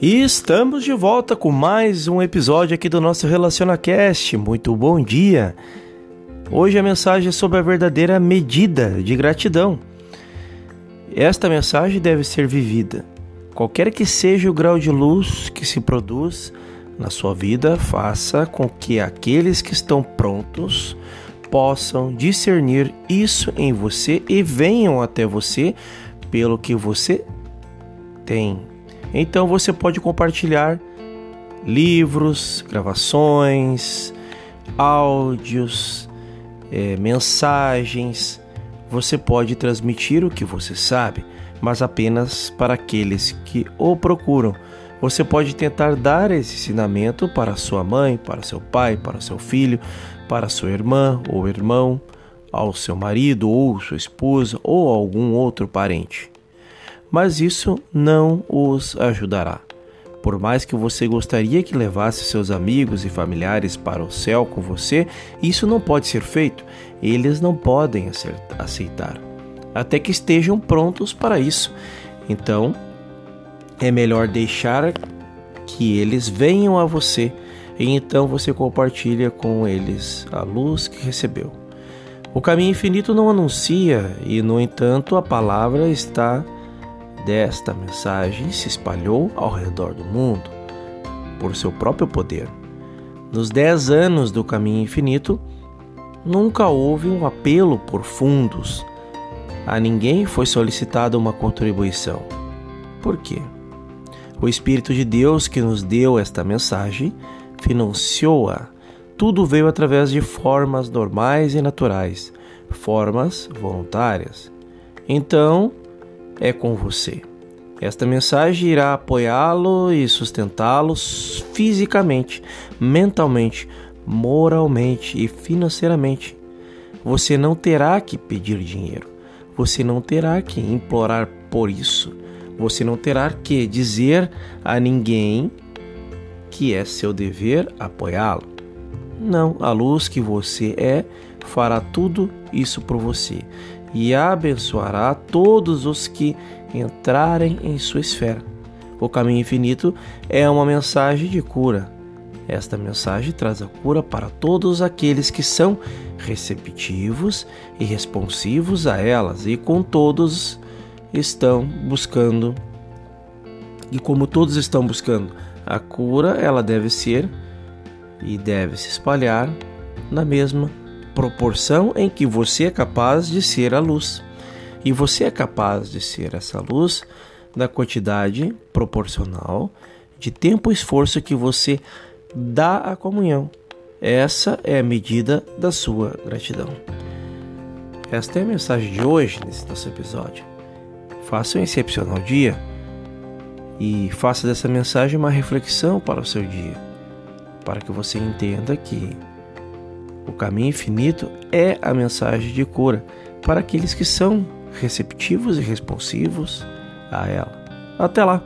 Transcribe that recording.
E estamos de volta com mais um episódio aqui do nosso RelacionaCast. Muito bom dia! Hoje a mensagem é sobre a verdadeira medida de gratidão. Esta mensagem deve ser vivida. Qualquer que seja o grau de luz que se produz na sua vida, faça com que aqueles que estão prontos possam discernir isso em você e venham até você pelo que você tem então você pode compartilhar livros, gravações, áudios, é, mensagens. Você pode transmitir o que você sabe, mas apenas para aqueles que o procuram. Você pode tentar dar esse ensinamento para sua mãe, para seu pai, para seu filho, para sua irmã ou irmão, ao seu marido ou sua esposa ou algum outro parente mas isso não os ajudará. Por mais que você gostaria que levasse seus amigos e familiares para o céu com você, isso não pode ser feito. Eles não podem aceitar, até que estejam prontos para isso. Então, é melhor deixar que eles venham a você e então você compartilha com eles a luz que recebeu. O caminho infinito não anuncia e, no entanto, a palavra está desta mensagem se espalhou ao redor do mundo por seu próprio poder. Nos dez anos do caminho infinito, nunca houve um apelo por fundos. A ninguém foi solicitada uma contribuição. Por quê? O Espírito de Deus que nos deu esta mensagem financiou-a. Tudo veio através de formas normais e naturais, formas voluntárias. Então, é com você. Esta mensagem irá apoiá-lo e sustentá-lo fisicamente, mentalmente, moralmente e financeiramente. Você não terá que pedir dinheiro. Você não terá que implorar por isso. Você não terá que dizer a ninguém que é seu dever apoiá-lo. Não, a luz que você é fará tudo isso por você e abençoará todos os que entrarem em sua esfera. O caminho infinito é uma mensagem de cura. Esta mensagem traz a cura para todos aqueles que são receptivos e responsivos a elas, e com todos estão buscando. E como todos estão buscando a cura, ela deve ser e deve se espalhar na mesma proporção em que você é capaz de ser a luz. E você é capaz de ser essa luz na quantidade proporcional de tempo e esforço que você dá à comunhão. Essa é a medida da sua gratidão. Esta é a mensagem de hoje nesse nosso episódio. Faça um excepcional dia e faça dessa mensagem uma reflexão para o seu dia, para que você entenda que o caminho infinito é a mensagem de cura para aqueles que são receptivos e responsivos a ela. Até lá!